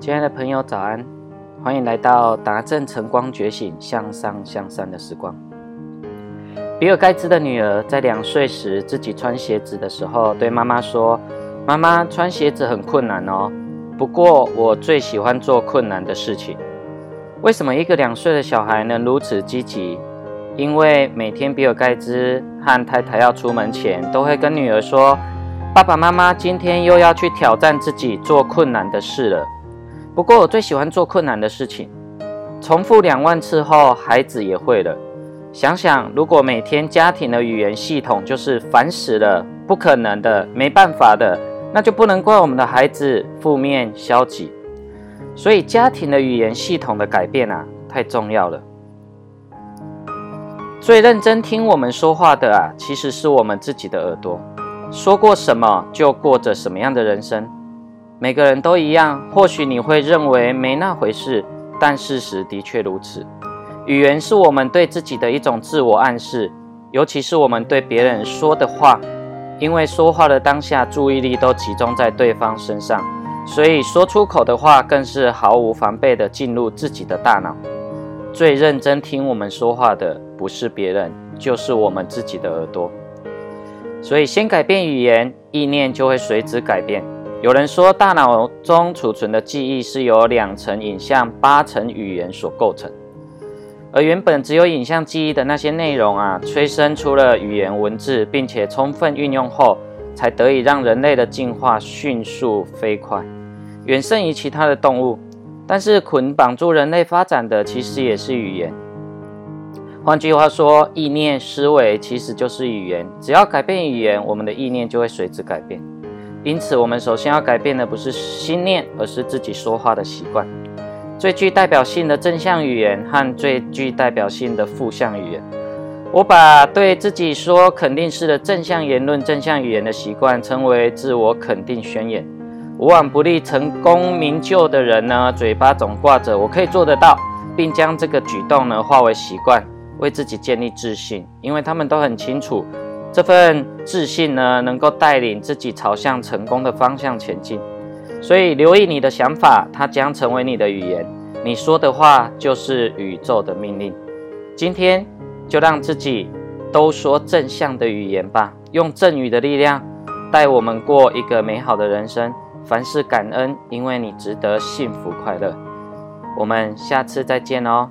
亲爱的朋友，早安！欢迎来到达正晨光觉醒、向上向善的时光。比尔盖茨的女儿在两岁时自己穿鞋子的时候，对妈妈说：“妈妈，穿鞋子很困难哦。不过我最喜欢做困难的事情。”为什么一个两岁的小孩能如此积极？因为每天比尔盖茨和太太要出门前，都会跟女儿说：“爸爸妈妈今天又要去挑战自己做困难的事了。”不过我最喜欢做困难的事情。重复两万次后，孩子也会了。想想，如果每天家庭的语言系统就是烦死了、不可能的、没办法的，那就不能怪我们的孩子负面消极。所以，家庭的语言系统的改变啊，太重要了。最认真听我们说话的啊，其实是我们自己的耳朵。说过什么，就过着什么样的人生。每个人都一样，或许你会认为没那回事，但事实的确如此。语言是我们对自己的一种自我暗示，尤其是我们对别人说的话，因为说话的当下注意力都集中在对方身上，所以说出口的话更是毫无防备地进入自己的大脑。最认真听我们说话的不是别人，就是我们自己的耳朵。所以先改变语言，意念就会随之改变。有人说，大脑中储存的记忆是由两层影像、八层语言所构成，而原本只有影像记忆的那些内容啊，催生出了语言文字，并且充分运用后，才得以让人类的进化迅速飞快，远胜于其他的动物。但是捆绑住人类发展的，其实也是语言。换句话说，意念思维其实就是语言，只要改变语言，我们的意念就会随之改变。因此，我们首先要改变的不是心念，而是自己说话的习惯。最具代表性的正向语言和最具代表性的负向语言，我把对自己说肯定式的正向言论、正向语言的习惯称为自我肯定宣言。无往不利、成功名就的人呢，嘴巴总挂着“我可以做得到”，并将这个举动呢化为习惯，为自己建立自信，因为他们都很清楚。这份自信呢，能够带领自己朝向成功的方向前进。所以，留意你的想法，它将成为你的语言。你说的话就是宇宙的命令。今天就让自己都说正向的语言吧，用正语的力量带我们过一个美好的人生。凡事感恩，因为你值得幸福快乐。我们下次再见哦。